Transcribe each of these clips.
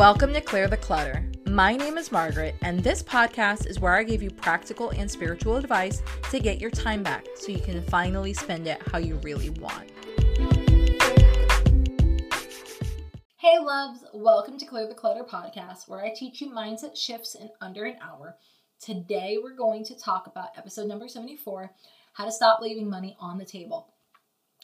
Welcome to Clear the Clutter. My name is Margaret, and this podcast is where I give you practical and spiritual advice to get your time back so you can finally spend it how you really want. Hey, loves, welcome to Clear the Clutter podcast, where I teach you mindset shifts in under an hour. Today, we're going to talk about episode number 74 how to stop leaving money on the table.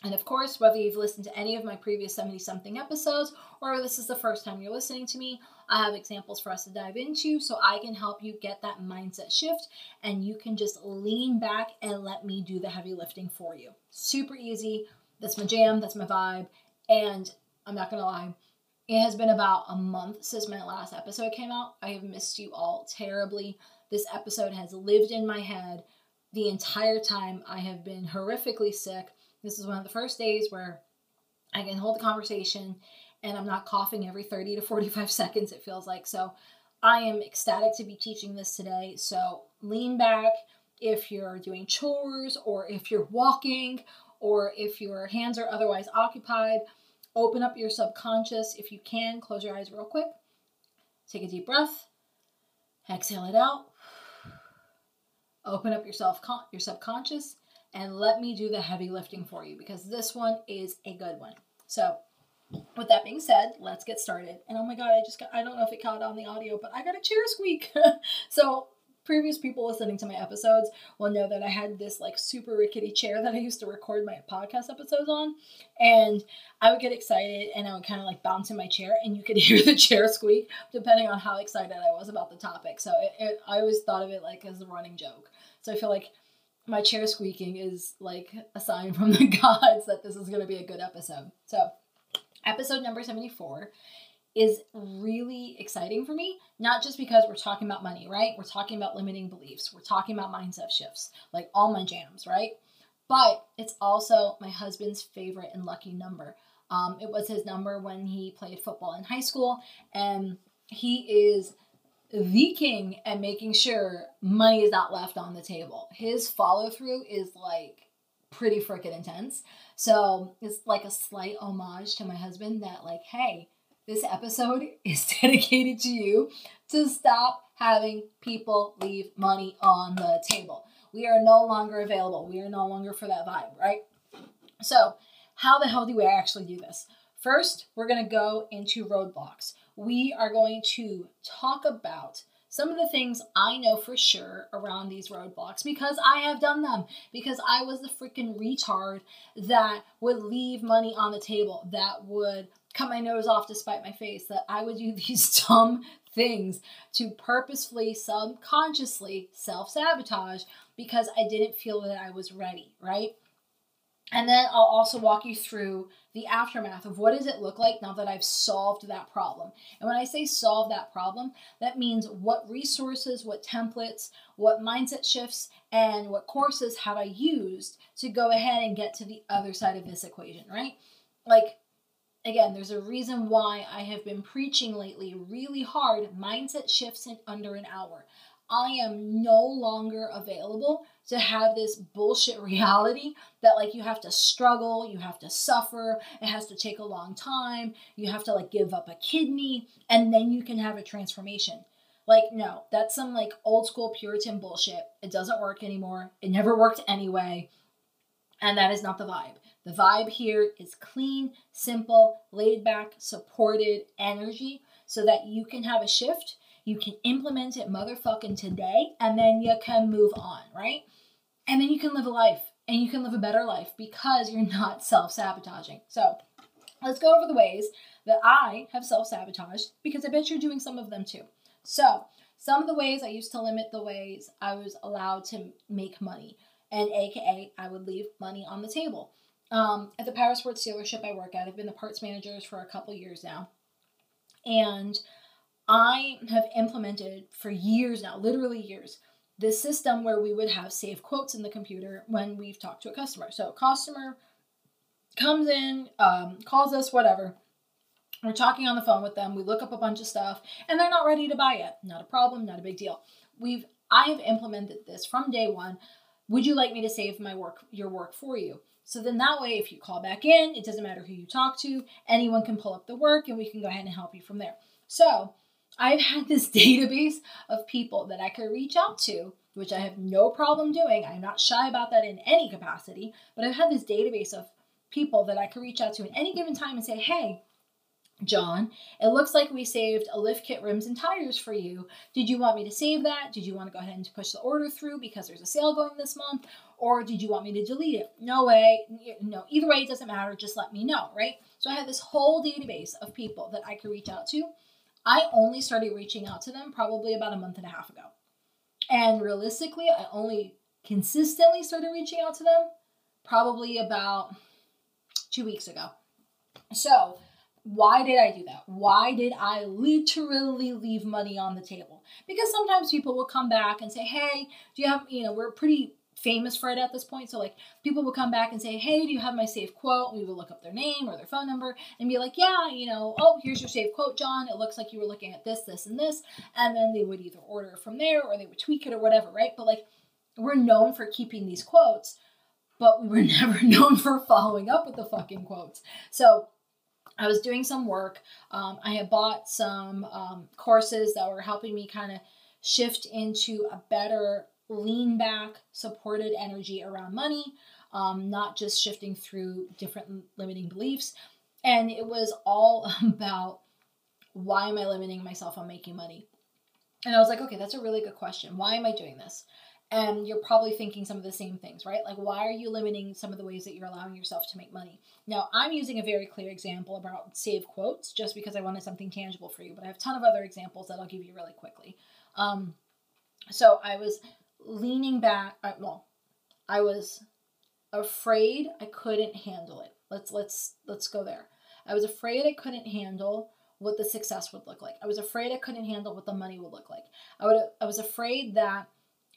And of course, whether you've listened to any of my previous 70 something episodes or this is the first time you're listening to me, I have examples for us to dive into so I can help you get that mindset shift and you can just lean back and let me do the heavy lifting for you. Super easy. That's my jam, that's my vibe. And I'm not going to lie, it has been about a month since my last episode came out. I have missed you all terribly. This episode has lived in my head the entire time I have been horrifically sick this is one of the first days where I can hold the conversation and I'm not coughing every 30 to 45 seconds, it feels like. So I am ecstatic to be teaching this today. So lean back if you're doing chores or if you're walking or if your hands are otherwise occupied. Open up your subconscious if you can. Close your eyes real quick. Take a deep breath. Exhale it out. Open up your self your subconscious and let me do the heavy lifting for you because this one is a good one. So, with that being said, let's get started. And oh my god, I just got I don't know if it caught on the audio, but I got a chair squeak. so, previous people listening to my episodes will know that I had this like super rickety chair that I used to record my podcast episodes on. And I would get excited and I would kind of like bounce in my chair and you could hear the chair squeak depending on how excited I was about the topic. So it, it, I always thought of it like as a running joke. So I feel like my chair squeaking is like a sign from the gods that this is going to be a good episode. So, episode number 74 is really exciting for me, not just because we're talking about money, right? We're talking about limiting beliefs, we're talking about mindset shifts, like all my jams, right? But it's also my husband's favorite and lucky number. Um, it was his number when he played football in high school, and he is the king and making sure money is not left on the table. His follow through is like pretty freaking intense. So it's like a slight homage to my husband that, like, hey, this episode is dedicated to you to stop having people leave money on the table. We are no longer available. We are no longer for that vibe, right? So, how the hell do we actually do this? First, we're to go into roadblocks we are going to talk about some of the things I know for sure around these roadblocks because I have done them. Because I was the freaking retard that would leave money on the table, that would cut my nose off to spite my face, that I would do these dumb things to purposefully, subconsciously self sabotage because I didn't feel that I was ready, right? And then I'll also walk you through the aftermath of what does it look like now that I've solved that problem. And when I say solve that problem, that means what resources, what templates, what mindset shifts, and what courses have I used to go ahead and get to the other side of this equation, right? Like, again, there's a reason why I have been preaching lately really hard mindset shifts in under an hour. I am no longer available to have this bullshit reality that like you have to struggle, you have to suffer, it has to take a long time, you have to like give up a kidney, and then you can have a transformation. Like, no, that's some like old school Puritan bullshit. It doesn't work anymore. It never worked anyway. And that is not the vibe. The vibe here is clean, simple, laid back, supported energy so that you can have a shift you can implement it motherfucking today and then you can move on, right? And then you can live a life and you can live a better life because you're not self sabotaging. So let's go over the ways that I have self sabotaged because I bet you're doing some of them too. So, some of the ways I used to limit the ways I was allowed to make money, and AKA, I would leave money on the table. Um, at the Power Sports dealership I work at, I've been the parts managers for a couple years now. And I have implemented for years now, literally years, this system where we would have save quotes in the computer when we've talked to a customer. So, a customer comes in, um, calls us, whatever. We're talking on the phone with them. We look up a bunch of stuff, and they're not ready to buy yet. Not a problem. Not a big deal. We've I have implemented this from day one. Would you like me to save my work, your work for you? So then that way, if you call back in, it doesn't matter who you talk to, anyone can pull up the work, and we can go ahead and help you from there. So I've had this database of people that I could reach out to, which I have no problem doing. I'm not shy about that in any capacity, but I've had this database of people that I could reach out to at any given time and say, hey, John, it looks like we saved a lift kit rims and tires for you. Did you want me to save that? Did you want to go ahead and push the order through because there's a sale going this month? Or did you want me to delete it? No way. No, either way, it doesn't matter. Just let me know, right? So I had this whole database of people that I could reach out to. I only started reaching out to them probably about a month and a half ago. And realistically, I only consistently started reaching out to them probably about two weeks ago. So why did I do that? Why did I literally leave money on the table? Because sometimes people will come back and say, hey, do you have, you know, we're pretty famous for it at this point. So, like, people will come back and say, hey, do you have my safe quote? We will look up their name or their phone number and be like, yeah, you know, oh, here's your safe quote, John. It looks like you were looking at this, this, and this. And then they would either order from there or they would tweak it or whatever, right? But, like, we're known for keeping these quotes, but we were never known for following up with the fucking quotes. So, I was doing some work. Um, I had bought some um, courses that were helping me kind of shift into a better lean back, supported energy around money, um, not just shifting through different limiting beliefs. And it was all about why am I limiting myself on making money? And I was like, okay, that's a really good question. Why am I doing this? and you're probably thinking some of the same things, right? Like, why are you limiting some of the ways that you're allowing yourself to make money? Now, I'm using a very clear example about save quotes just because I wanted something tangible for you, but I have a ton of other examples that I'll give you really quickly. Um, so I was leaning back. Uh, well, I was afraid I couldn't handle it. Let's let's let's go there. I was afraid I couldn't handle what the success would look like. I was afraid I couldn't handle what the money would look like. I would I was afraid that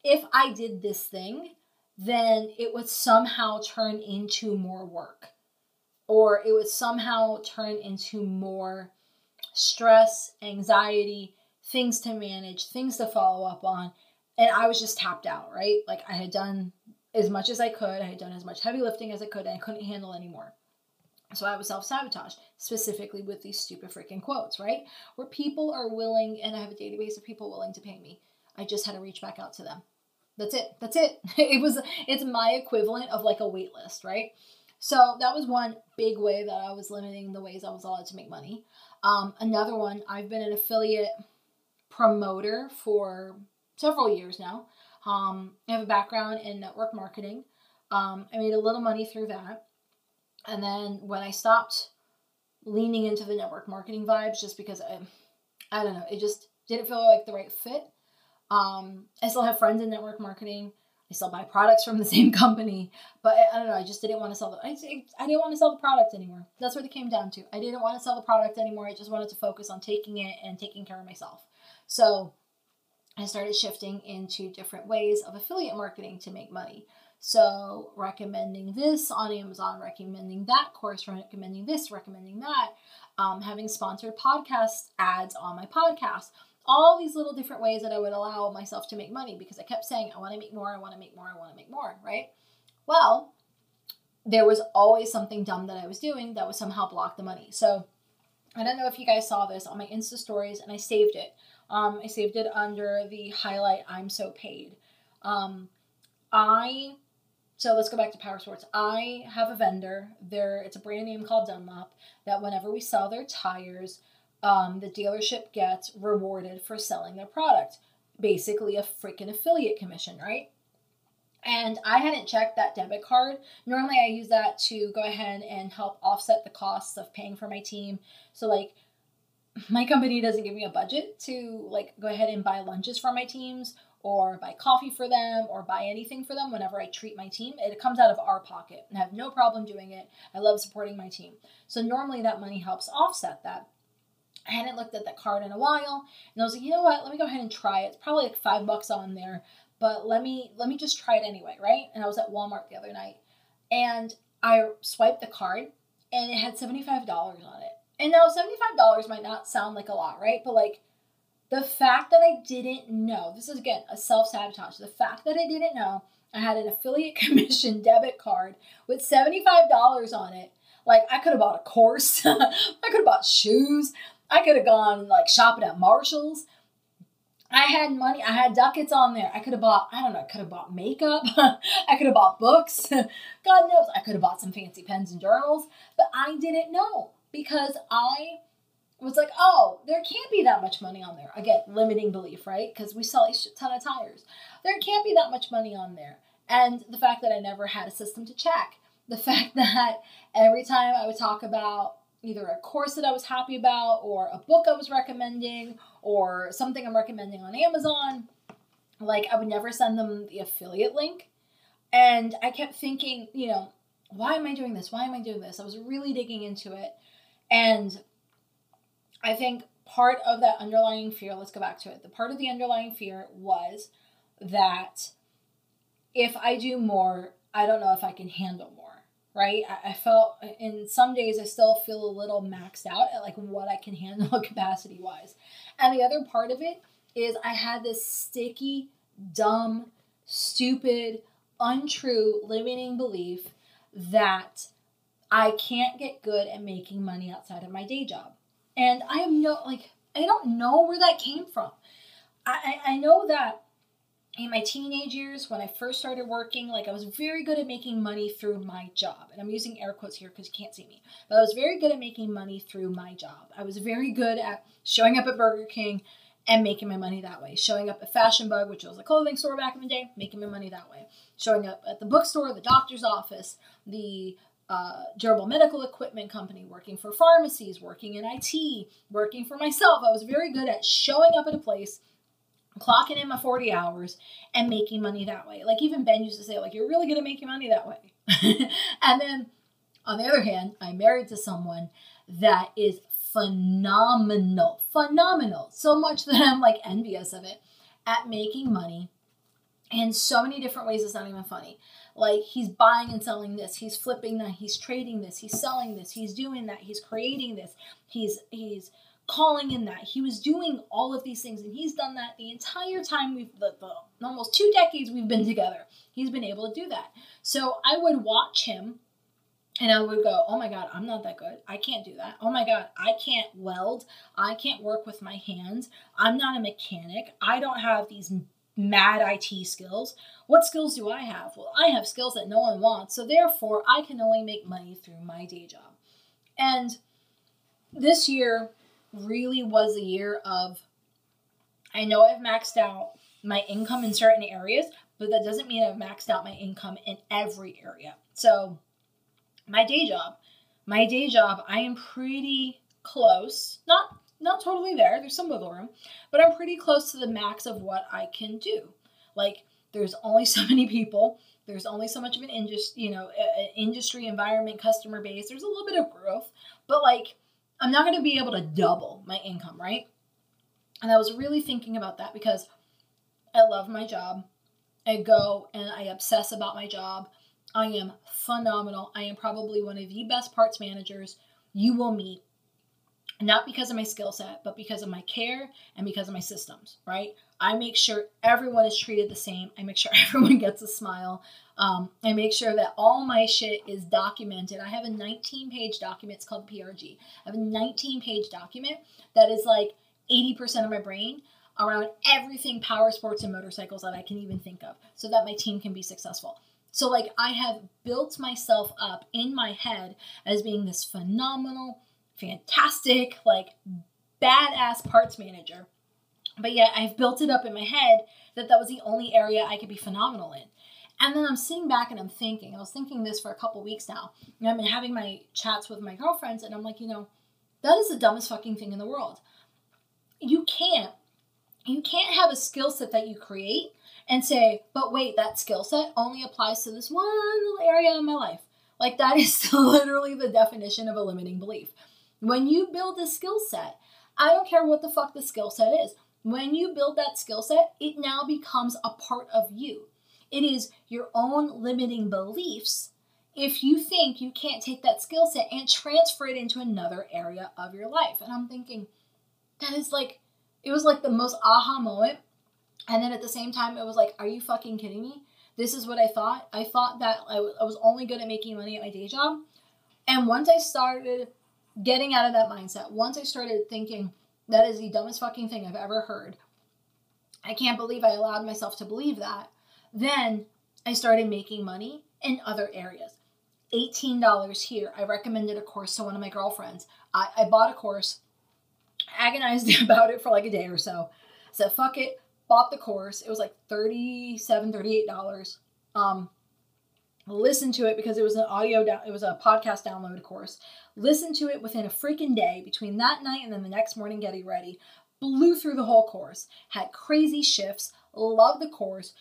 if I did this thing, then it would somehow turn into more work or it would somehow turn into more stress, anxiety, things to manage, things to follow up on. And I was just tapped out, right? Like I had done as much as I could, I had done as much heavy lifting as I could, and I couldn't handle anymore. So I was self sabotage, specifically with these stupid freaking quotes, right? Where people are willing, and I have a database of people willing to pay me. I just had to reach back out to them. That's it. That's it. It was it's my equivalent of like a wait list, right? So that was one big way that I was limiting the ways I was allowed to make money. Um, another one, I've been an affiliate promoter for several years now. Um, I have a background in network marketing. Um, I made a little money through that. And then when I stopped leaning into the network marketing vibes, just because I, I don't know, it just didn't feel like the right fit. Um, I still have friends in network marketing. I still buy products from the same company, but I, I don't know. I just didn't want to sell the. I, I didn't want to sell the product anymore. That's what it came down to. I didn't want to sell the product anymore. I just wanted to focus on taking it and taking care of myself. So I started shifting into different ways of affiliate marketing to make money. So recommending this on Amazon, recommending that course, recommending this, recommending that, um, having sponsored podcast ads on my podcast all these little different ways that I would allow myself to make money because I kept saying, I want to make more, I want to make more, I want to make more, right? Well, there was always something dumb that I was doing that would somehow block the money. So I don't know if you guys saw this on my Insta stories and I saved it. Um, I saved it under the highlight I'm so paid. Um, I so let's go back to power sports. I have a vendor. There, it's a brand name called Dunlop. That whenever we sell their tires, um, the dealership gets rewarded for selling their product. Basically, a freaking affiliate commission, right? And I hadn't checked that debit card. Normally, I use that to go ahead and help offset the costs of paying for my team. So, like, my company doesn't give me a budget to like go ahead and buy lunches for my teams or buy coffee for them or buy anything for them whenever I treat my team. It comes out of our pocket and I have no problem doing it. I love supporting my team. So normally that money helps offset that. I hadn't looked at that card in a while, and I was like, you know what? Let me go ahead and try it. It's probably like five bucks on there, but let me let me just try it anyway, right? And I was at Walmart the other night, and I swiped the card, and it had seventy five dollars on it. And now seventy five dollars might not sound like a lot, right? But like the fact that I didn't know, this is again a self sabotage. The fact that I didn't know I had an affiliate commission debit card with seventy five dollars on it. Like I could have bought a course, I could have bought shoes, I could have gone like shopping at Marshall's. I had money. I had ducats on there. I could have bought, I don't know, I could have bought makeup. I could have bought books. God knows, I could have bought some fancy pens and journals. But I didn't know because I was like, oh, there can't be that much money on there. Again, limiting belief, right? Because we sell a ton of tires. There can't be that much money on there. And the fact that I never had a system to check. The fact that every time I would talk about either a course that I was happy about or a book I was recommending or something I'm recommending on Amazon, like I would never send them the affiliate link. And I kept thinking, you know, why am I doing this? Why am I doing this? I was really digging into it. And I think part of that underlying fear, let's go back to it. The part of the underlying fear was that if I do more, I don't know if I can handle more right? I, I, felt in some days I still feel a little maxed out at like what I can handle capacity wise. And the other part of it is I had this sticky, dumb, stupid, untrue limiting belief that I can't get good at making money outside of my day job. And I am no like I don't know where that came from. I, I, I know that in my teenage years when I first started working, like I was very good at making money through my job. And I'm using air quotes here because you can't see me. But I was very good at making money through my job. I was very good at showing up at Burger King and making my money that way. Showing up at Fashion Bug, which was a clothing store back in the day, making my money that way. Showing up at the bookstore, the doctor's office, the uh, durable medical equipment company, working for pharmacies, working in IT, working for myself. I was very good at showing up at a place clocking in my 40 hours and making money that way. Like even Ben used to say, like, you're really good at making money that way. and then on the other hand, I'm married to someone that is phenomenal, phenomenal. So much that I'm like envious of it at making money in so many different ways. It's not even funny. Like he's buying and selling this, he's flipping that, he's trading this, he's selling this, he's doing that, he's creating this, he's he's calling in that. He was doing all of these things, and he's done that the entire time we've the, the almost two decades we've been together. He's been able to do that. So I would watch him and I would go, Oh my God, I'm not that good. I can't do that. Oh my God, I can't weld. I can't work with my hands. I'm not a mechanic. I don't have these mad IT skills. What skills do I have? Well, I have skills that no one wants. So therefore, I can only make money through my day job. And this year, really was a year of I know I've maxed out my income in certain areas, but that doesn't mean I've maxed out my income in every area. So, my day job, my day job, I am pretty close. Not not totally there. There's some wiggle room, but I'm pretty close to the max of what I can do. Like there's only so many people. There's only so much of an industry, you know, industry environment, customer base. There's a little bit of growth, but like I'm not going to be able to double my income, right? And I was really thinking about that because I love my job. I go and I obsess about my job. I am phenomenal. I am probably one of the best parts managers you will meet. Not because of my skill set, but because of my care and because of my systems, right? I make sure everyone is treated the same. I make sure everyone gets a smile. Um, I make sure that all my shit is documented. I have a 19 page document. It's called PRG. I have a 19 page document that is like 80% of my brain around everything power sports and motorcycles that I can even think of so that my team can be successful. So, like, I have built myself up in my head as being this phenomenal, fantastic, like, badass parts manager but yet I've built it up in my head that that was the only area I could be phenomenal in. And then I'm sitting back and I'm thinking, I was thinking this for a couple weeks now. And I've been having my chats with my girlfriends, and I'm like, you know, that is the dumbest fucking thing in the world. You can't, you can't have a skill set that you create and say, but wait, that skill set only applies to this one little area in my life. Like that is literally the definition of a limiting belief. When you build a skill set, I don't care what the fuck the skill set is. When you build that skill set, it now becomes a part of you. It is your own limiting beliefs if you think you can't take that skill set and transfer it into another area of your life. And I'm thinking, that is like, it was like the most aha moment. And then at the same time, it was like, are you fucking kidding me? This is what I thought. I thought that I was only good at making money at my day job. And once I started getting out of that mindset, once I started thinking that is the dumbest fucking thing I've ever heard, I can't believe I allowed myself to believe that, then I started making money in other areas. $18 here. I recommended a course to one of my girlfriends. I, I bought a course, agonized about it for like a day or so. Said, fuck it, bought the course. It was like $37, $38. Um, listened to it because it was an audio down, it was a podcast download course. listen to it within a freaking day between that night and then the next morning getting ready. Blew through the whole course. Had crazy shifts. Loved the course.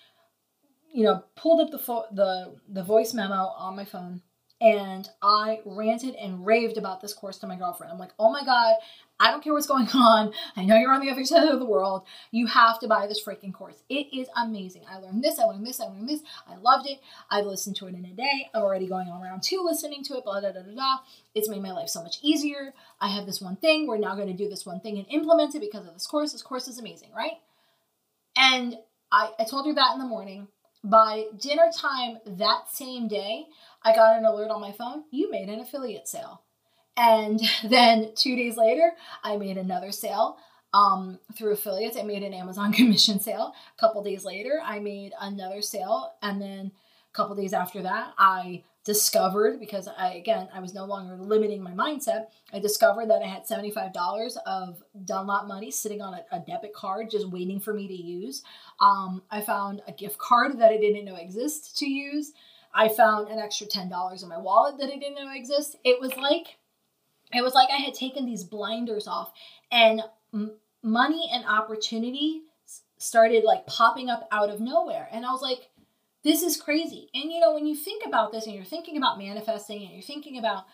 You know, pulled up the fo- the the voice memo on my phone and I ranted and raved about this course to my girlfriend. I'm like, oh my God, I don't care what's going on. I know you're on the other side of the world. You have to buy this freaking course. It is amazing. I learned this, I learned this, I learned this. I loved it. I've listened to it in a day. I'm already going on round two listening to it, blah, blah, blah, blah, blah. It's made my life so much easier. I have this one thing. We're now going to do this one thing and implement it because of this course. This course is amazing, right? And I, I told her that in the morning. By dinner time that same day, I got an alert on my phone you made an affiliate sale. And then two days later, I made another sale um, through affiliates. I made an Amazon commission sale. A couple days later, I made another sale. And then a couple days after that, I discovered because I again I was no longer limiting my mindset. I discovered that I had $75 of Dunlop money sitting on a, a debit card just waiting for me to use. Um, I found a gift card that I didn't know existed to use. I found an extra $10 in my wallet that I didn't know existed. It was like it was like I had taken these blinders off and m- money and opportunity started like popping up out of nowhere. And I was like, this is crazy. And you know, when you think about this and you're thinking about manifesting and you're thinking about,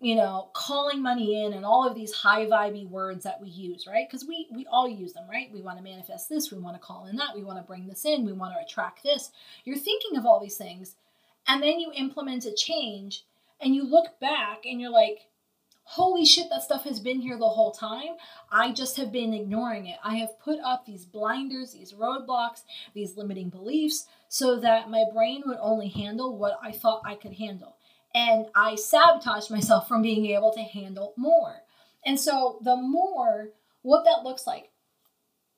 you know, calling money in and all of these high vibey words that we use, right? Because we we all use them, right? We want to manifest this, we want to call in that, we want to bring this in, we want to attract this. You're thinking of all these things, and then you implement a change and you look back and you're like, holy shit, that stuff has been here the whole time. I just have been ignoring it. I have put up these blinders, these roadblocks, these limiting beliefs so that my brain would only handle what I thought I could handle. And I sabotaged myself from being able to handle more. And so, the more, what that looks like,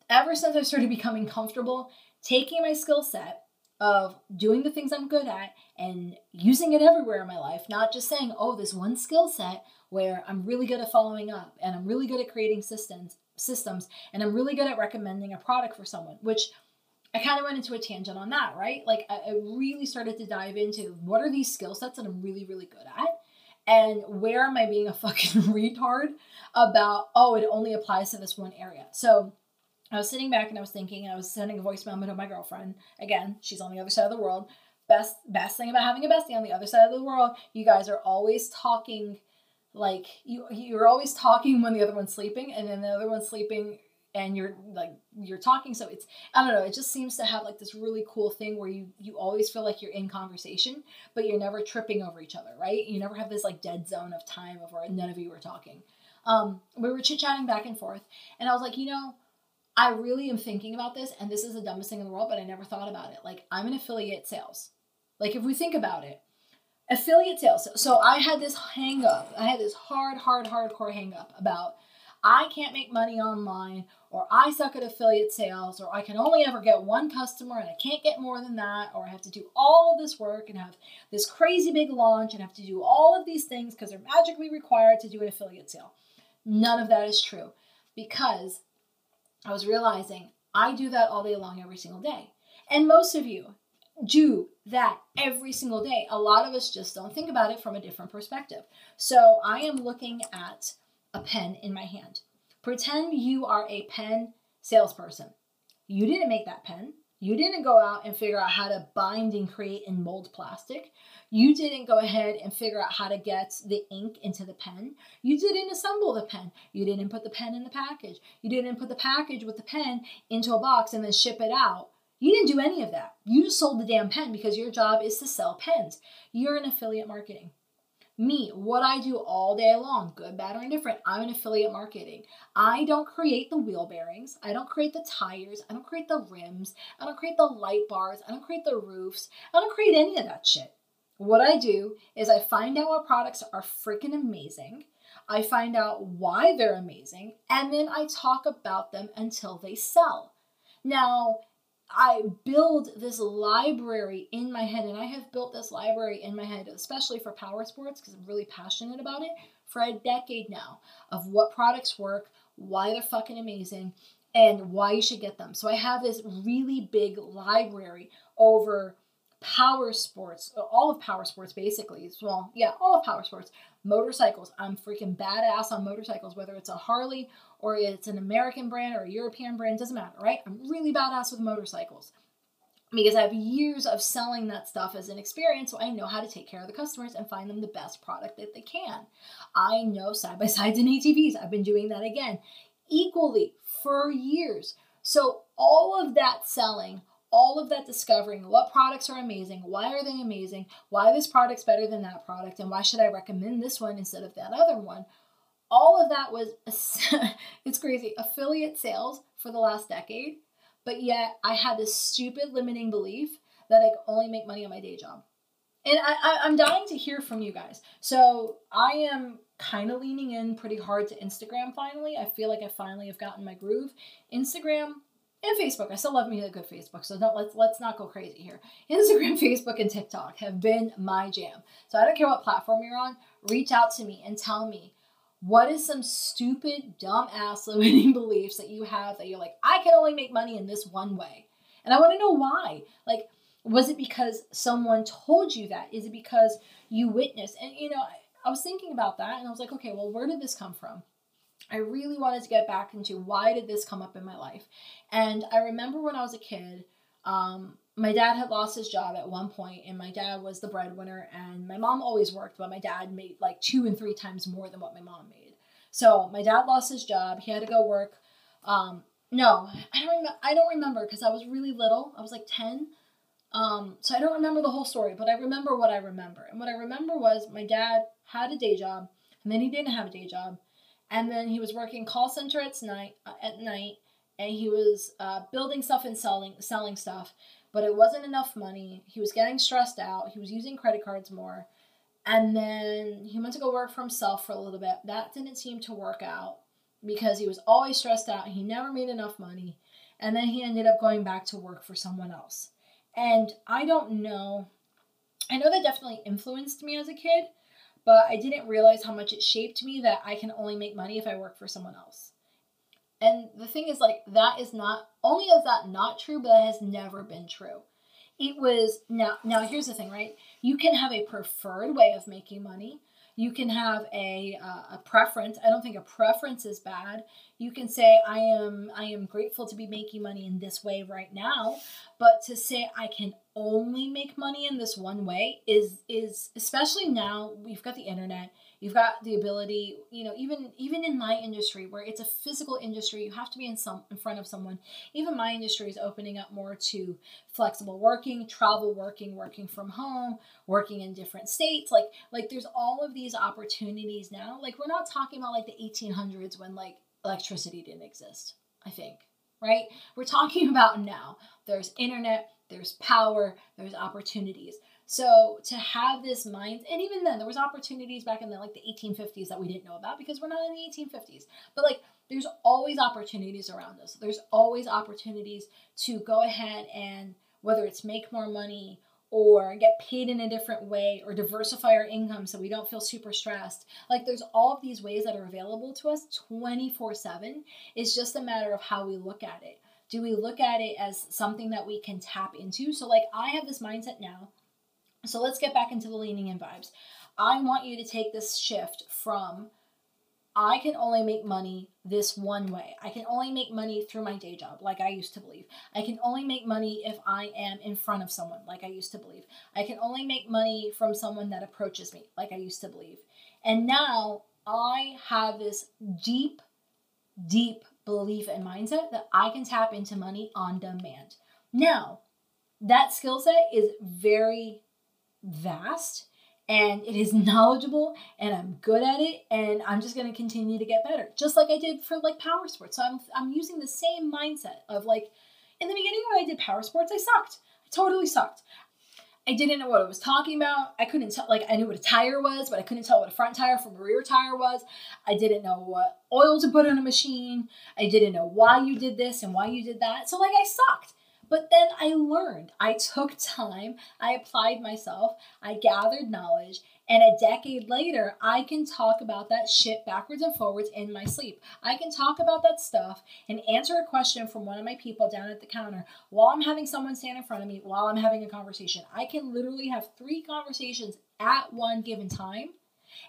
ever since I started becoming comfortable taking my skill set of doing the things I'm good at and using it everywhere in my life, not just saying, oh, this one skill set where I'm really good at following up and I'm really good at creating systems systems and I'm really good at recommending a product for someone, which I kind of went into a tangent on that, right? Like I, I really started to dive into what are these skill sets that I'm really, really good at? And where am I being a fucking retard about, oh, it only applies to this one area. So I was sitting back and I was thinking, I was sending a voice memo to my girlfriend. Again, she's on the other side of the world. Best best thing about having a bestie on the other side of the world, you guys are always talking like you you're always talking when the other one's sleeping and then the other one's sleeping and you're like you're talking. So it's i don't know it just seems to have like this really cool thing where you you always feel like you're in conversation but you're never tripping over each other right? You never have this like dead zone of time of where none of you were talking. Um we were chit-chatting back and forth and i was like you know i really am thinking about this and this is the dumbest thing in the world but i never thought about it. Like i'm an affiliate sales. Like if we think about it affiliate sales so i had this hang up i had this hard hard hardcore hang up about I can't make money online, or I suck at affiliate sales, or I can only ever get one customer and I can't get more than that, or I have to do all of this work and have this crazy big launch and have to do all of these things because they're magically required to do an affiliate sale. None of that is true because I was realizing I do that all day long every single day. And most of you do that every single day. A lot of us just don't think about it from a different perspective. So I am looking at a pen in my hand. Pretend you are a pen salesperson. You didn't make that pen. You didn't go out and figure out how to bind and create and mold plastic. You didn't go ahead and figure out how to get the ink into the pen. You didn't assemble the pen. You didn't put the pen in the package. You didn't put the package with the pen into a box and then ship it out. You didn't do any of that. You just sold the damn pen because your job is to sell pens. You're in affiliate marketing. Me, what I do all day long, good, bad, or indifferent, I'm an affiliate marketing. I don't create the wheel bearings. I don't create the tires. I don't create the rims. I don't create the light bars. I don't create the roofs. I don't create any of that shit. What I do is I find out what products are freaking amazing. I find out why they're amazing, and then I talk about them until they sell. Now, I build this library in my head, and I have built this library in my head, especially for power sports, because I'm really passionate about it, for a decade now of what products work, why they're fucking amazing, and why you should get them. So I have this really big library over power sports, all of power sports basically. Well, yeah, all of power sports. Motorcycles. I'm freaking badass on motorcycles, whether it's a Harley or it's an American brand or a European brand, doesn't matter, right? I'm really badass with motorcycles because I have years of selling that stuff as an experience, so I know how to take care of the customers and find them the best product that they can. I know side by sides and ATVs. I've been doing that again equally for years. So, all of that selling, all of that discovering what products are amazing, why are they amazing, why this product's better than that product, and why should I recommend this one instead of that other one. All of that was, it's crazy, affiliate sales for the last decade, but yet I had this stupid limiting belief that I could only make money on my day job. And I, I, I'm dying to hear from you guys. So I am kind of leaning in pretty hard to Instagram finally. I feel like I finally have gotten my groove. Instagram, and Facebook. I still love me a good Facebook, so don't let's let's not go crazy here. Instagram, Facebook, and TikTok have been my jam. So I don't care what platform you're on. Reach out to me and tell me what is some stupid, dumb ass limiting beliefs that you have that you're like, I can only make money in this one way, and I want to know why. Like, was it because someone told you that? Is it because you witnessed? And you know, I, I was thinking about that, and I was like, okay, well, where did this come from? I really wanted to get back into why did this come up in my life. And I remember when I was a kid, um, my dad had lost his job at one point, and my dad was the breadwinner, and my mom always worked, but my dad made like two and three times more than what my mom made. So my dad lost his job. He had to go work. Um, no, I don't remember. I don't remember because I was really little. I was like ten. Um, so I don't remember the whole story, but I remember what I remember. And what I remember was my dad had a day job, and then he didn't have a day job, and then he was working call center at night at night and he was uh, building stuff and selling selling stuff but it wasn't enough money. He was getting stressed out. He was using credit cards more. And then he went to go work for himself for a little bit. That didn't seem to work out because he was always stressed out. He never made enough money. And then he ended up going back to work for someone else. And i don't know. I know that definitely influenced me as a kid but I didn't realize how much it shaped me that I can only make money if I work for someone else. And the thing is, like, that is not only is that not true, but that has never been true. It was now. Now here's the thing, right? You can have a preferred way of making money, you can have a, uh, a preference. I don't think a preference is bad. You can say I am I am grateful to be making money in this way right now, but to say I can only make money in this one way is is especially now we've got the internet You've got the ability, you know, even even in my industry where it's a physical industry, you have to be in some in front of someone. Even my industry is opening up more to flexible working, travel working, working from home, working in different states. Like like there's all of these opportunities now. Like we're not talking about like the 1800s when like electricity didn't exist. I think right? We're talking about now. There's internet, there's power, there's opportunities. So to have this mind, and even then, there was opportunities back in the like the 1850s that we didn't know about because we're not in the 1850s. But like, there's always opportunities around us. There's always opportunities to go ahead and whether it's make more money or get paid in a different way or diversify our income so we don't feel super stressed. Like there's all of these ways that are available to us 24/7. It's just a matter of how we look at it. Do we look at it as something that we can tap into? So like I have this mindset now so let's get back into the leaning in vibes. I want you to take this shift from I can only make money this one way. I can only make money through my day job, like I used to believe. I can only make money if I am in front of someone, like I used to believe. I can only make money from someone that approaches me, like I used to believe. And now I have this deep, deep belief and mindset that I can tap into money on demand. Now, that skill set is very vast and it is knowledgeable and I'm good at it and I'm just going to continue to get better. Just like I did for like power sports. So I'm I'm using the same mindset of like in the beginning when I did power sports, I sucked. I totally sucked. I didn't know what I was talking about. I couldn't tell, like, I knew what a tire was, but I couldn't tell what a front tire from a rear tire was. I didn't know what oil to put on a machine. I didn't know why you did this and why you did that. So, like, I sucked. But then I learned. I took time, I applied myself, I gathered knowledge, and a decade later, I can talk about that shit backwards and forwards in my sleep. I can talk about that stuff and answer a question from one of my people down at the counter while I'm having someone stand in front of me while I'm having a conversation. I can literally have three conversations at one given time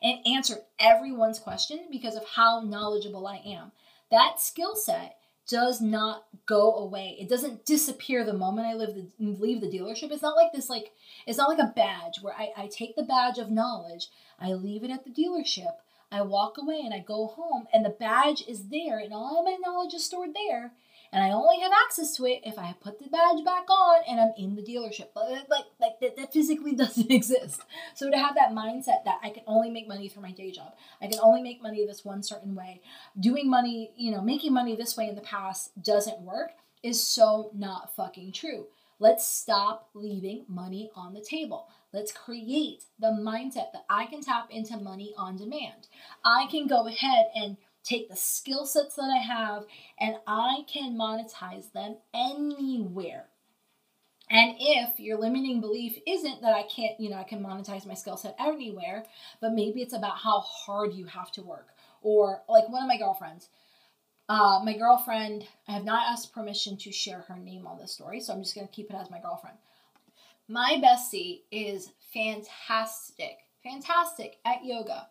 and answer everyone's question because of how knowledgeable I am. That skill set does not go away. It doesn't disappear the moment I leave the, leave the dealership. It's not like this like it's not like a badge where I, I take the badge of knowledge, I leave it at the dealership, I walk away and I go home and the badge is there and all my knowledge is stored there and I only have access to it if I put the badge back on and I'm in the dealership. But like like that, that physically doesn't exist. So to have that mindset that I can only make money through my day job, I can only make money this one certain way, doing money, you know, making money this way in the past doesn't work is so not fucking true. Let's stop leaving money on the table. Let's create the mindset that I can tap into money on demand. I can go ahead and take the skill sets that I have and I can monetize them anywhere. And if your limiting belief isn't that I can't, you know, I can monetize my skill set anywhere, but maybe it's about how hard you have to work. Or like one of my girlfriends, uh, my girlfriend, I have not asked permission to share her name on this story, so I'm just going to keep it as my girlfriend. My bestie is fantastic, fantastic at yoga.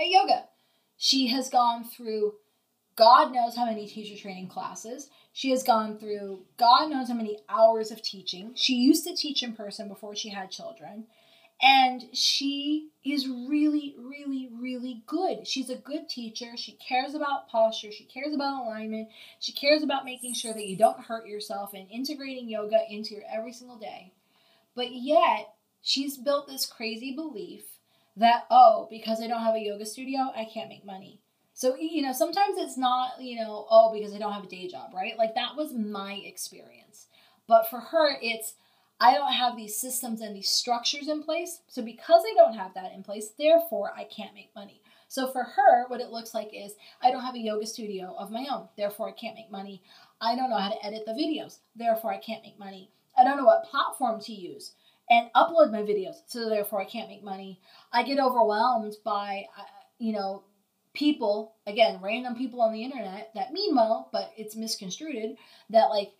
At yoga. She has gone through God knows how many teacher training classes. She has gone through God knows how many hours of teaching. She used to teach in person before she had children. And she is really, really, really good. She's a good teacher. She cares about posture. She cares about alignment. She cares about making sure that you don't hurt yourself and integrating yoga into your every single day. But yet, she's built this crazy belief that, oh, because I don't have a yoga studio, I can't make money. So, you know, sometimes it's not, you know, oh, because I don't have a day job, right? Like that was my experience. But for her, it's, I don't have these systems and these structures in place. So, because I don't have that in place, therefore, I can't make money. So, for her, what it looks like is I don't have a yoga studio of my own. Therefore, I can't make money. I don't know how to edit the videos. Therefore, I can't make money. I don't know what platform to use and upload my videos. So therefore, I can't make money. I get overwhelmed by, uh, you know, people, again, random people on the internet that mean well, but it's misconstrued that like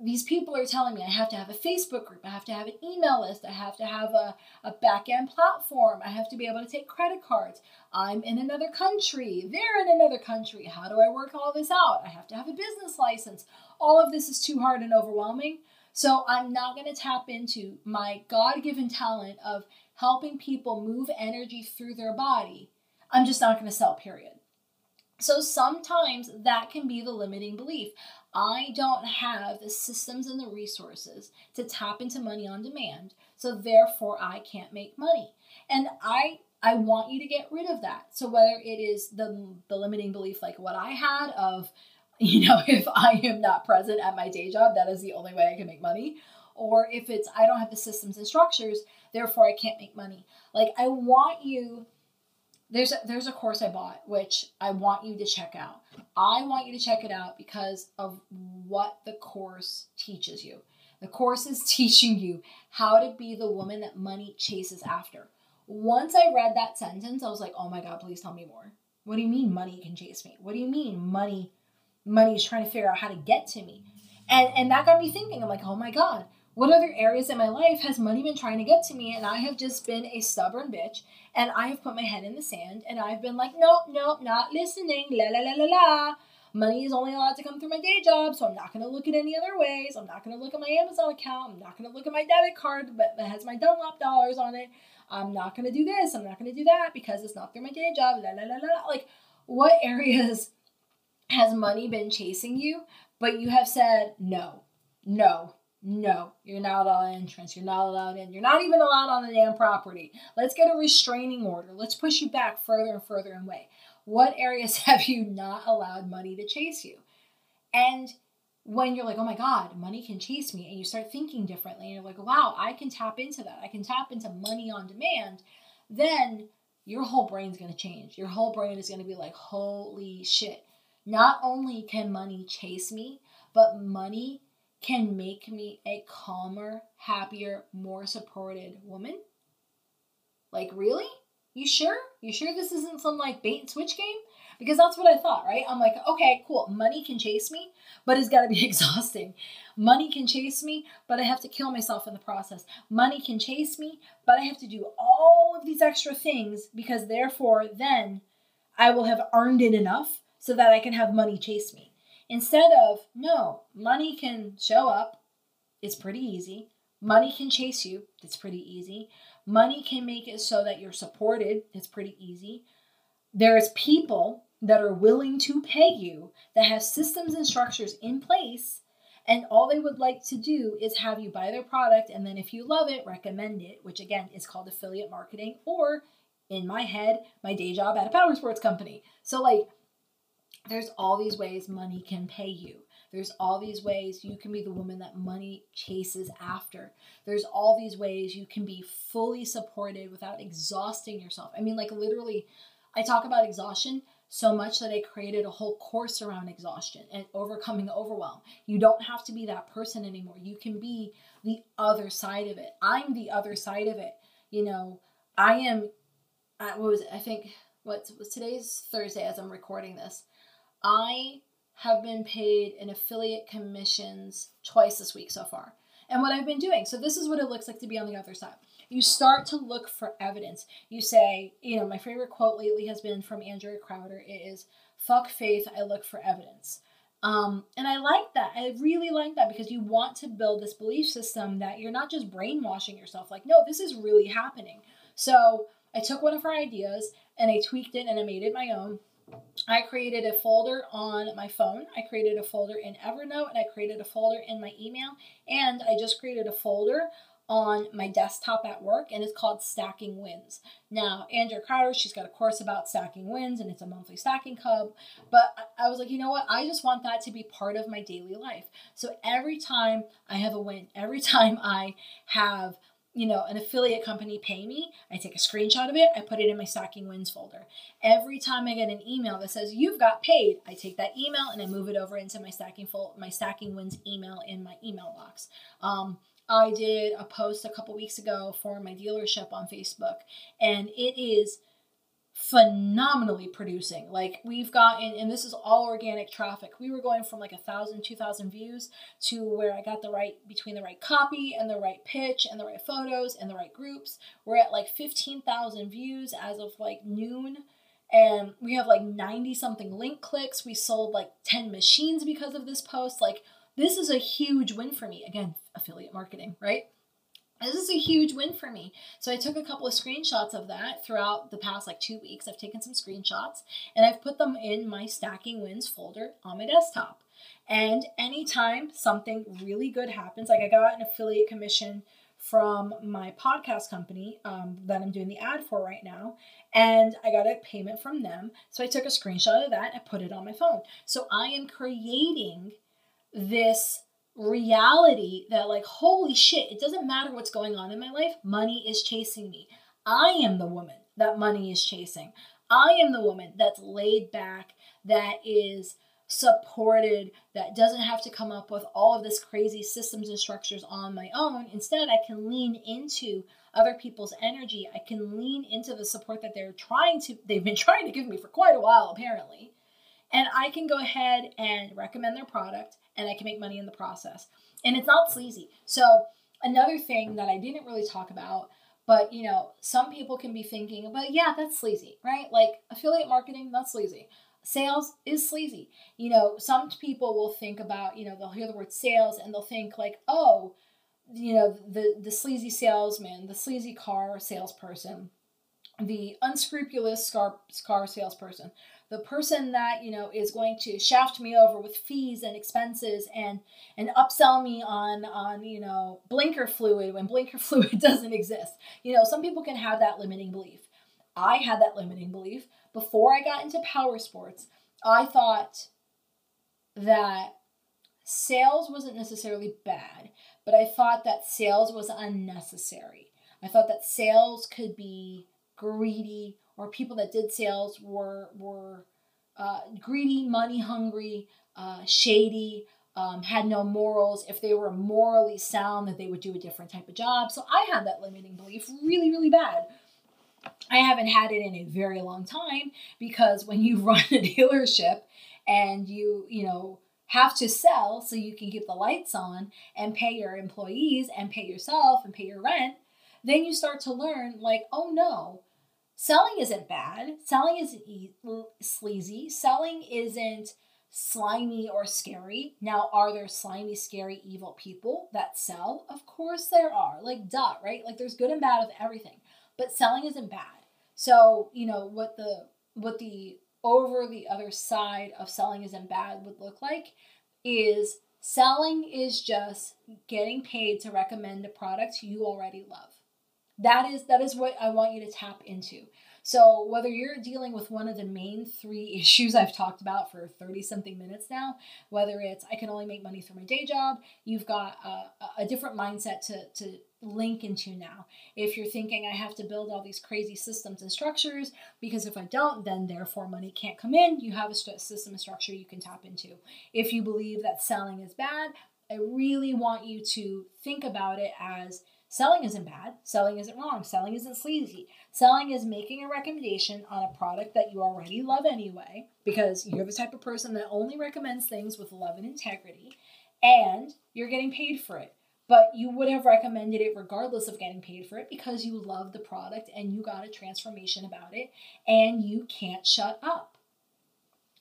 these people are telling me I have to have a Facebook group, I have to have an email list, I have to have a, a back end platform, I have to be able to take credit cards. I'm in another country, they're in another country. How do I work all this out? I have to have a business license. All of this is too hard and overwhelming. So I'm not going to tap into my God given talent of helping people move energy through their body. I'm just not going to sell, period. So sometimes that can be the limiting belief. I don't have the systems and the resources to tap into money on demand, so therefore I can't make money. And I I want you to get rid of that. So whether it is the the limiting belief like what I had of you know, if I am not present at my day job, that is the only way I can make money. Or if it's I don't have the systems and structures, therefore I can't make money. Like I want you there's a, there's a course I bought which I want you to check out. I want you to check it out because of what the course teaches you. The course is teaching you how to be the woman that money chases after. Once I read that sentence, I was like, "Oh my god, please tell me more." What do you mean money can chase me? What do you mean money money is trying to figure out how to get to me. And and that got me thinking. I'm like, oh my god, what other areas in my life has money been trying to get to me? And I have just been a stubborn bitch, and I have put my head in the sand, and I've been like, nope, nope, not listening. La la la la la. Money is only allowed to come through my day job, so I'm not going to look at any other ways. I'm not going to look at my Amazon account. I'm not going to look at my debit card that has my Dunlop dollars on it. I'm not going to do this. I'm not going to do that because it's not through my day job. La la la la. Like, what areas has money been chasing you, but you have said, no, no, no, you're not allowed entrance. You're not allowed in. You're not even allowed on the damn property. Let's get a restraining order. Let's push you back further and further away. What areas have you not allowed money to chase you? And when you're like, oh my God, money can chase me, and you start thinking differently, and you're like, wow, I can tap into that. I can tap into money on demand, then your whole brain's gonna change. Your whole brain is gonna be like, holy shit. Not only can money chase me, but money can make me a calmer, happier, more supported woman. Like, really? You sure? You sure this isn't some like bait and switch game? Because that's what I thought, right? I'm like, okay, cool. Money can chase me, but it's got to be exhausting. Money can chase me, but I have to kill myself in the process. Money can chase me, but I have to do all of these extra things because therefore then I will have earned it enough so that I can have money chase me. Instead of, no, money can show up, it's pretty easy. Money can chase you, it's pretty easy. Money can make it so that you're supported, it's pretty easy. There's people that are willing to pay you, that have systems and structures in place, and all they would like to do is have you buy their product, and then if you love it, recommend it, which again is called affiliate marketing, or in my head, my day job at a power sports company. So, like, there's all these ways money can pay you. There's all these ways you can be the woman that money chases after. There's all these ways you can be fully supported without exhausting yourself. I mean, like, literally, I talk about exhaustion so much that I created a whole course around exhaustion and overcoming overwhelm. You don't have to be that person anymore. You can be the other side of it. I'm the other side of it. You know, I am, uh, what was it? I think, what was today's Thursday as I'm recording this. I have been paid in affiliate commissions twice this week so far. And what I've been doing. So, this is what it looks like to be on the other side you start to look for evidence. You say, you know, my favorite quote lately has been from Andrea Crowder. It is, fuck faith, I look for evidence. Um, and I like that. I really like that because you want to build this belief system that you're not just brainwashing yourself. Like, no, this is really happening. So I took one of her ideas and I tweaked it and I made it my own. I created a folder on my phone. I created a folder in Evernote and I created a folder in my email. And I just created a folder on my desktop at work and it's called Stacking Wins. Now, Andrea Crowder, she's got a course about stacking wins and it's a monthly stacking hub. But I was like, you know what? I just want that to be part of my daily life. So every time I have a win, every time I have you know, an affiliate company pay me, I take a screenshot of it, I put it in my stacking wins folder. Every time I get an email that says you've got paid, I take that email and I move it over into my stacking fol- my stacking wins email in my email box. Um, I did a post a couple weeks ago for my dealership on Facebook, and it is phenomenally producing. Like we've gotten, and this is all organic traffic. We were going from like a thousand, two thousand views to where I got the right between the right copy and the right pitch and the right photos and the right groups. We're at like fifteen thousand views as of like noon. And we have like 90 something link clicks. We sold like 10 machines because of this post. Like, this is a huge win for me. Again, affiliate marketing, right? This is a huge win for me. So I took a couple of screenshots of that throughout the past like two weeks. I've taken some screenshots and I've put them in my stacking wins folder on my desktop. And anytime something really good happens, like I got an affiliate commission from my podcast company um, that I'm doing the ad for right now, and I got a payment from them. So I took a screenshot of that and put it on my phone. So I am creating this reality that, like, holy shit, it doesn't matter what's going on in my life, money is chasing me. I am the woman that money is chasing. I am the woman that's laid back, that is supported, that doesn't have to come up with all of this crazy systems and structures on my own. Instead, I can lean into other people's energy. I can lean into the support that they're trying to, they've been trying to give me for quite a while, apparently. And I can go ahead and recommend their product and I can make money in the process. And it's not sleazy. So, another thing that I didn't really talk about, but you know, some people can be thinking, but yeah, that's sleazy, right? Like affiliate marketing, that's sleazy. Sales is sleazy. You know, some people will think about, you know, they'll hear the word sales and they'll think like, oh, you know, the the sleazy salesman, the sleazy car salesperson, the unscrupulous car, car salesperson the person that you know is going to shaft me over with fees and expenses and and upsell me on on you know blinker fluid when blinker fluid doesn't exist. You know some people can have that limiting belief. I had that limiting belief before i got into power sports. I thought that sales wasn't necessarily bad, but I thought that sales was unnecessary. I thought that sales could be greedy or people that did sales were were uh, greedy, money hungry, uh, shady, um, had no morals. If they were morally sound, that they would do a different type of job. So I had that limiting belief really, really bad. I haven't had it in a very long time because when you run a dealership and you, you know, have to sell so you can keep the lights on and pay your employees and pay yourself and pay your rent, then you start to learn like, oh no, selling isn't bad. Selling isn't e- sleazy. Selling isn't slimy or scary. Now, are there slimy, scary, evil people that sell? Of course there are. Like, duh, right? Like, there's good and bad of everything. But selling isn't bad. So, you know, what the what the over the other side of selling isn't bad would look like is selling is just getting paid to recommend a product you already love. That is that is what I want you to tap into. So, whether you're dealing with one of the main three issues I've talked about for 30 something minutes now, whether it's I can only make money through my day job, you've got a, a different mindset to, to link into now. If you're thinking I have to build all these crazy systems and structures because if I don't, then therefore money can't come in, you have a system and structure you can tap into. If you believe that selling is bad, I really want you to think about it as Selling isn't bad. Selling isn't wrong. Selling isn't sleazy. Selling is making a recommendation on a product that you already love anyway, because you're the type of person that only recommends things with love and integrity, and you're getting paid for it. But you would have recommended it regardless of getting paid for it because you love the product and you got a transformation about it and you can't shut up.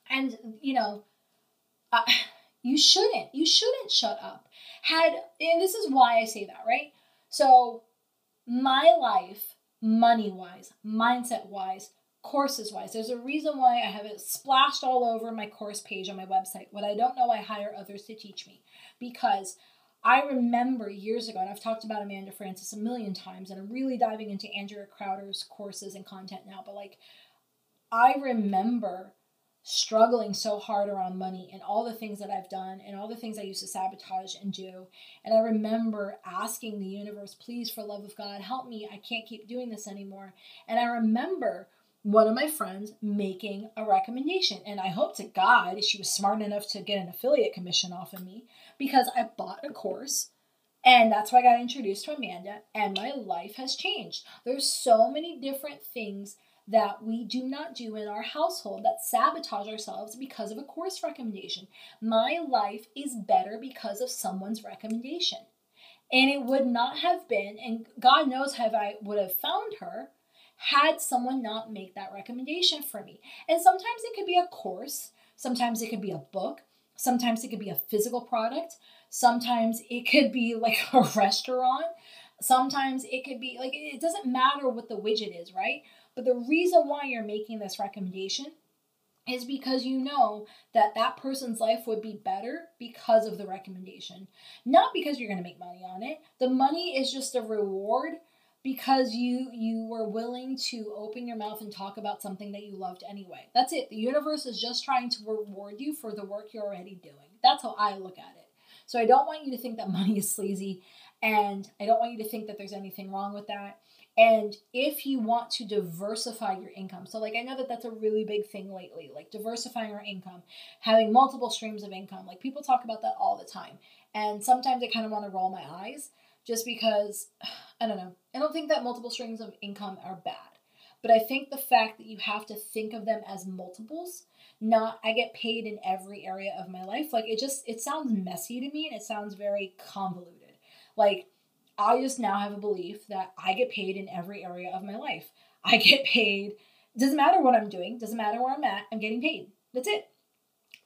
And, you know, uh, you shouldn't. You shouldn't shut up. Had, and this is why I say that, right? So, my life, money wise, mindset wise, courses wise, there's a reason why I have it splashed all over my course page on my website. What I don't know, I hire others to teach me because I remember years ago, and I've talked about Amanda Frances a million times, and I'm really diving into Andrea Crowder's courses and content now, but like, I remember struggling so hard around money and all the things that I've done and all the things I used to sabotage and do. And I remember asking the universe, please, for love of God, help me. I can't keep doing this anymore. And I remember one of my friends making a recommendation. And I hope to God she was smart enough to get an affiliate commission off of me because I bought a course. And that's why I got introduced to Amanda, and my life has changed. There's so many different things that we do not do in our household that sabotage ourselves because of a course recommendation. My life is better because of someone's recommendation. And it would not have been, and God knows how I would have found her had someone not make that recommendation for me. And sometimes it could be a course, sometimes it could be a book, sometimes it could be a physical product, sometimes it could be like a restaurant, sometimes it could be like it doesn't matter what the widget is, right? But the reason why you're making this recommendation is because you know that that person's life would be better because of the recommendation, not because you're going to make money on it. The money is just a reward because you you were willing to open your mouth and talk about something that you loved anyway. That's it. The universe is just trying to reward you for the work you're already doing. That's how I look at it. So I don't want you to think that money is sleazy and I don't want you to think that there's anything wrong with that. And if you want to diversify your income, so like I know that that's a really big thing lately, like diversifying our income, having multiple streams of income. Like people talk about that all the time. And sometimes I kind of want to roll my eyes just because I don't know. I don't think that multiple streams of income are bad. But I think the fact that you have to think of them as multiples, not I get paid in every area of my life, like it just it sounds messy to me and it sounds very convoluted. Like I just now have a belief that I get paid in every area of my life. I get paid. Doesn't matter what I'm doing. Doesn't matter where I'm at. I'm getting paid. That's it.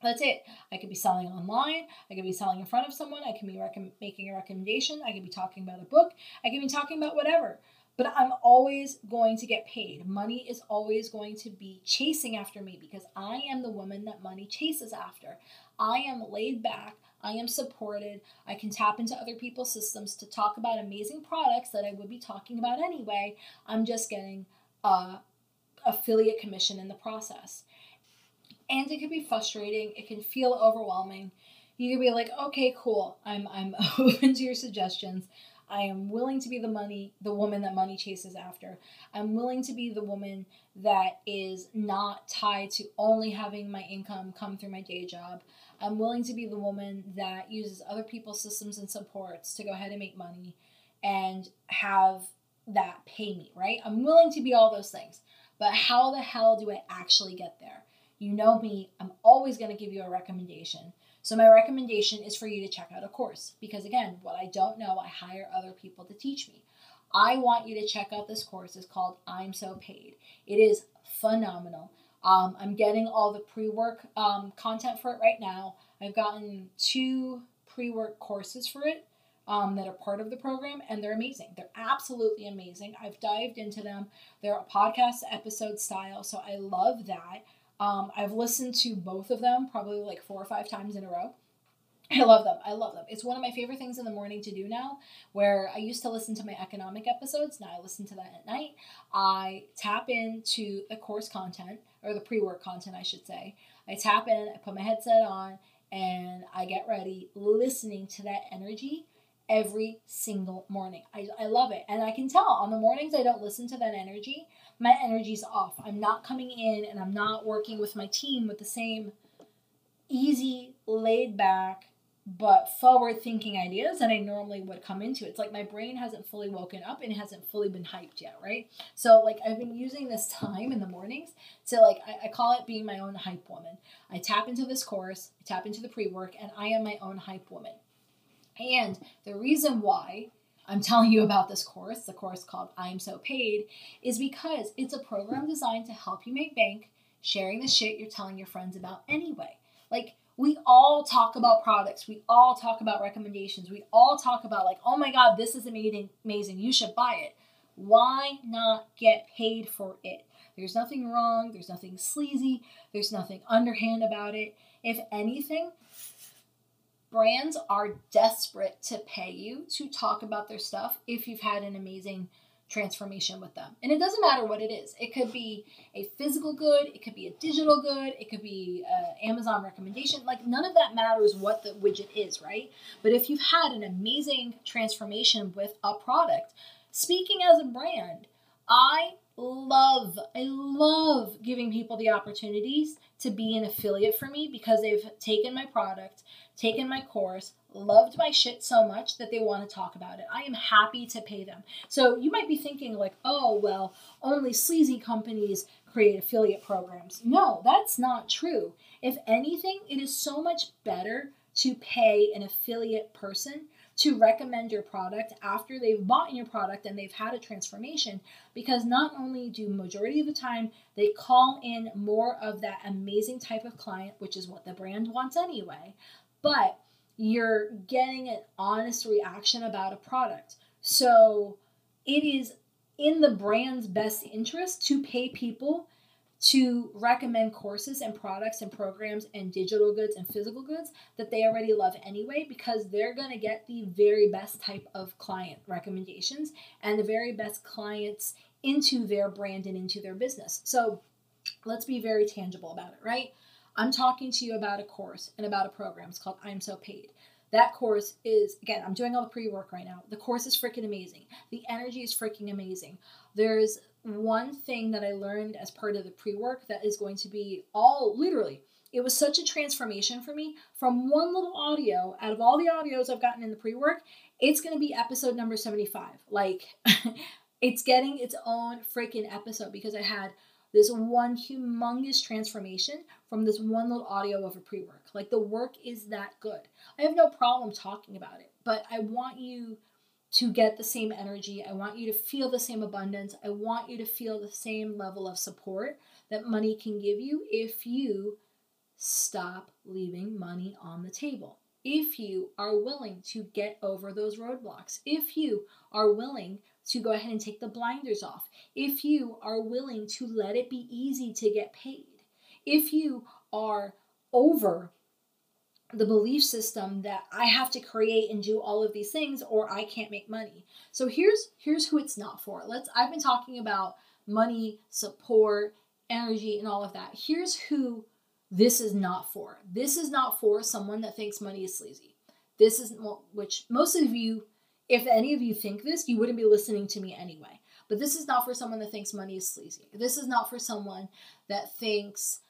That's it. I could be selling online. I could be selling in front of someone. I can be rec- making a recommendation. I could be talking about a book. I could be talking about whatever. But I'm always going to get paid. Money is always going to be chasing after me because I am the woman that money chases after. I am laid back. I am supported. I can tap into other people's systems to talk about amazing products that I would be talking about anyway. I'm just getting a affiliate commission in the process. And it can be frustrating. It can feel overwhelming. You could be like, okay, cool. I'm I'm open to your suggestions. I am willing to be the money, the woman that money chases after. I'm willing to be the woman that is not tied to only having my income come through my day job. I'm willing to be the woman that uses other people's systems and supports to go ahead and make money and have that pay me, right? I'm willing to be all those things. But how the hell do I actually get there? You know me, I'm always going to give you a recommendation. So, my recommendation is for you to check out a course because, again, what I don't know, I hire other people to teach me. I want you to check out this course. It's called I'm So Paid. It is phenomenal. Um, I'm getting all the pre work um, content for it right now. I've gotten two pre work courses for it um, that are part of the program, and they're amazing. They're absolutely amazing. I've dived into them. They're a podcast episode style, so I love that. Um, I've listened to both of them probably like four or five times in a row. I love them. I love them. It's one of my favorite things in the morning to do now. Where I used to listen to my economic episodes, now I listen to that at night. I tap into the course content, or the pre work content, I should say. I tap in, I put my headset on, and I get ready listening to that energy every single morning. I, I love it. And I can tell on the mornings I don't listen to that energy, my energy's off. I'm not coming in and I'm not working with my team with the same easy, laid back, but forward thinking ideas that I normally would come into. It's like my brain hasn't fully woken up and hasn't fully been hyped yet, right? So like I've been using this time in the mornings to like I, I call it being my own hype woman. I tap into this course, I tap into the pre-work, and I am my own hype woman. And the reason why I'm telling you about this course, the course called I'm So Paid, is because it's a program designed to help you make bank sharing the shit you're telling your friends about anyway. Like, we all talk about products. We all talk about recommendations. We all talk about, like, oh my God, this is amazing. amazing. You should buy it. Why not get paid for it? There's nothing wrong. There's nothing sleazy. There's nothing underhand about it. If anything, brands are desperate to pay you to talk about their stuff if you've had an amazing transformation with them. And it doesn't matter what it is. It could be a physical good, it could be a digital good, it could be an Amazon recommendation. Like none of that matters what the widget is, right? But if you've had an amazing transformation with a product, speaking as a brand, I love, I love giving people the opportunities to be an affiliate for me because they've taken my product, taken my course, loved my shit so much that they want to talk about it. I am happy to pay them. So you might be thinking, like, oh, well, only sleazy companies create affiliate programs. No, that's not true. If anything, it is so much better to pay an affiliate person to recommend your product after they've bought your product and they've had a transformation because not only do majority of the time they call in more of that amazing type of client which is what the brand wants anyway but you're getting an honest reaction about a product. So it is in the brand's best interest to pay people to recommend courses and products and programs and digital goods and physical goods that they already love anyway because they're going to get the very best type of client recommendations and the very best clients into their brand and into their business. So let's be very tangible about it, right? I'm talking to you about a course and about a program. It's called I'm So Paid. That course is, again, I'm doing all the pre work right now. The course is freaking amazing. The energy is freaking amazing. There's one thing that I learned as part of the pre work that is going to be all literally, it was such a transformation for me from one little audio out of all the audios I've gotten in the pre work. It's going to be episode number 75. Like, it's getting its own freaking episode because I had this one humongous transformation from this one little audio of a pre work. Like, the work is that good. I have no problem talking about it, but I want you to get the same energy. I want you to feel the same abundance. I want you to feel the same level of support that money can give you if you stop leaving money on the table. If you are willing to get over those roadblocks, if you are willing to go ahead and take the blinders off, if you are willing to let it be easy to get paid, if you are over the belief system that I have to create and do all of these things or I can't make money. So here's here's who it's not for. Let's I've been talking about money, support, energy and all of that. Here's who this is not for. This is not for someone that thinks money is sleazy. This is which most of you, if any of you think this, you wouldn't be listening to me anyway. But this is not for someone that thinks money is sleazy. This is not for someone that thinks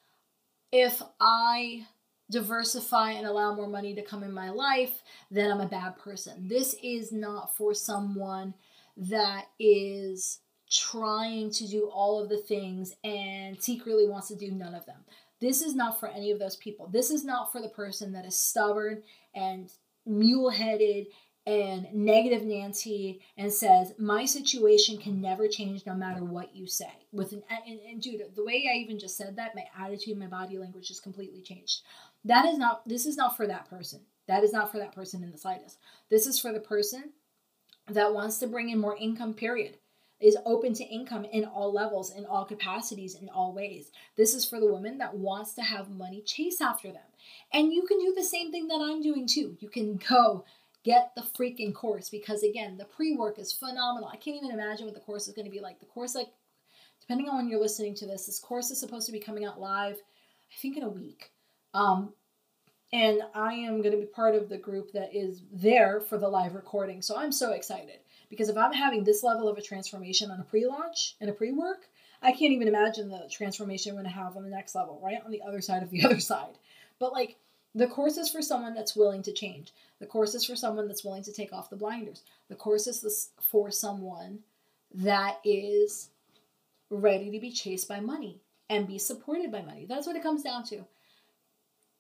if I diversify and allow more money to come in my life, then I'm a bad person. This is not for someone that is trying to do all of the things and secretly wants to do none of them. This is not for any of those people. This is not for the person that is stubborn and mule headed and negative Nancy and says, My situation can never change no matter what you say. With an and, and dude, the way I even just said that, my attitude, my body language just completely changed. That is not this is not for that person. That is not for that person in the slightest. This is for the person that wants to bring in more income, period is open to income in all levels, in all capacities, in all ways. This is for the woman that wants to have money chase after them. And you can do the same thing that I'm doing too. You can go get the freaking course because again, the pre-work is phenomenal. I can't even imagine what the course is going to be like. The course like depending on when you're listening to this, this course is supposed to be coming out live I think in a week. Um and I am going to be part of the group that is there for the live recording. So I'm so excited. Because if I'm having this level of a transformation on a pre launch and a pre work, I can't even imagine the transformation I'm going to have on the next level, right? On the other side of the other side. But like, the course is for someone that's willing to change. The course is for someone that's willing to take off the blinders. The course is for someone that is ready to be chased by money and be supported by money. That's what it comes down to.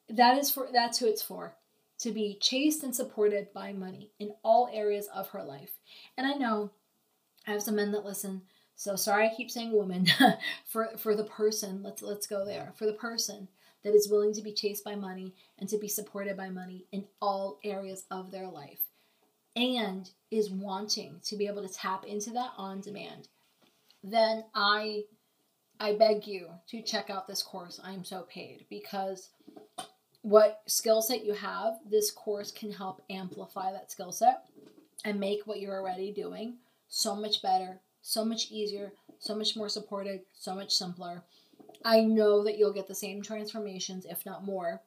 That is for that's who it's for to be chased and supported by money in all areas of her life. And I know I have some men that listen, so sorry I keep saying woman. for for the person, let's let's go there. For the person that is willing to be chased by money and to be supported by money in all areas of their life and is wanting to be able to tap into that on demand, then I I beg you to check out this course. I am so paid because what skill set you have, this course can help amplify that skill set and make what you're already doing so much better, so much easier, so much more supported, so much simpler. I know that you'll get the same transformations, if not more,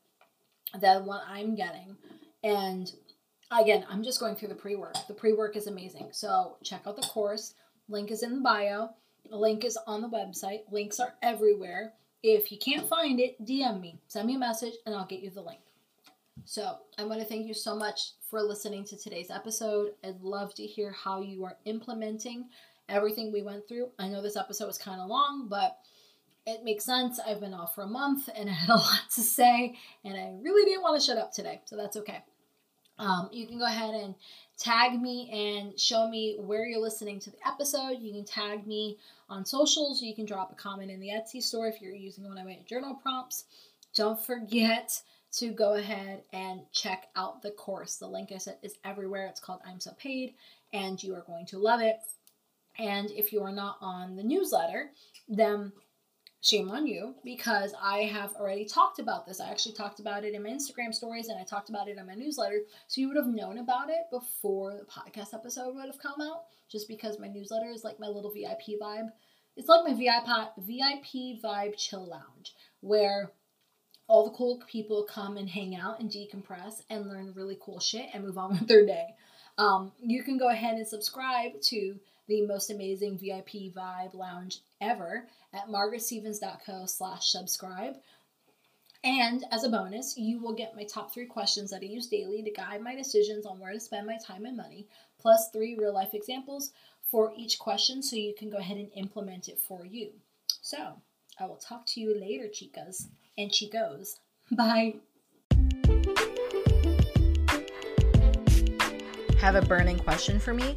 than what I'm getting. And again, I'm just going through the pre work. The pre work is amazing. So check out the course. Link is in the bio. Link is on the website. Links are everywhere. If you can't find it, DM me, send me a message, and I'll get you the link. So, I want to thank you so much for listening to today's episode. I'd love to hear how you are implementing everything we went through. I know this episode was kind of long, but it makes sense. I've been off for a month and I had a lot to say, and I really didn't want to shut up today, so that's okay. Um, you can go ahead and tag me and show me where you're listening to the episode. You can tag me on socials. You can drop a comment in the Etsy store if you're using one of my journal prompts. Don't forget to go ahead and check out the course. The link I said is everywhere. It's called I'm So Paid, and you are going to love it. And if you are not on the newsletter, then shame on you because I have already talked about this. I actually talked about it in my Instagram stories and I talked about it in my newsletter. So you would have known about it before the podcast episode would have come out, just because my newsletter is like my little VIP vibe. It's like my VIP VIP vibe chill lounge where all the cool people come and hang out and decompress and learn really cool shit and move on with their day. Um, you can go ahead and subscribe to the most amazing VIP vibe lounge ever at margaretstevens.co slash subscribe. And as a bonus, you will get my top three questions that I use daily to guide my decisions on where to spend my time and money, plus three real life examples for each question so you can go ahead and implement it for you. So I will talk to you later, chicas and chicos. Bye. Have a burning question for me?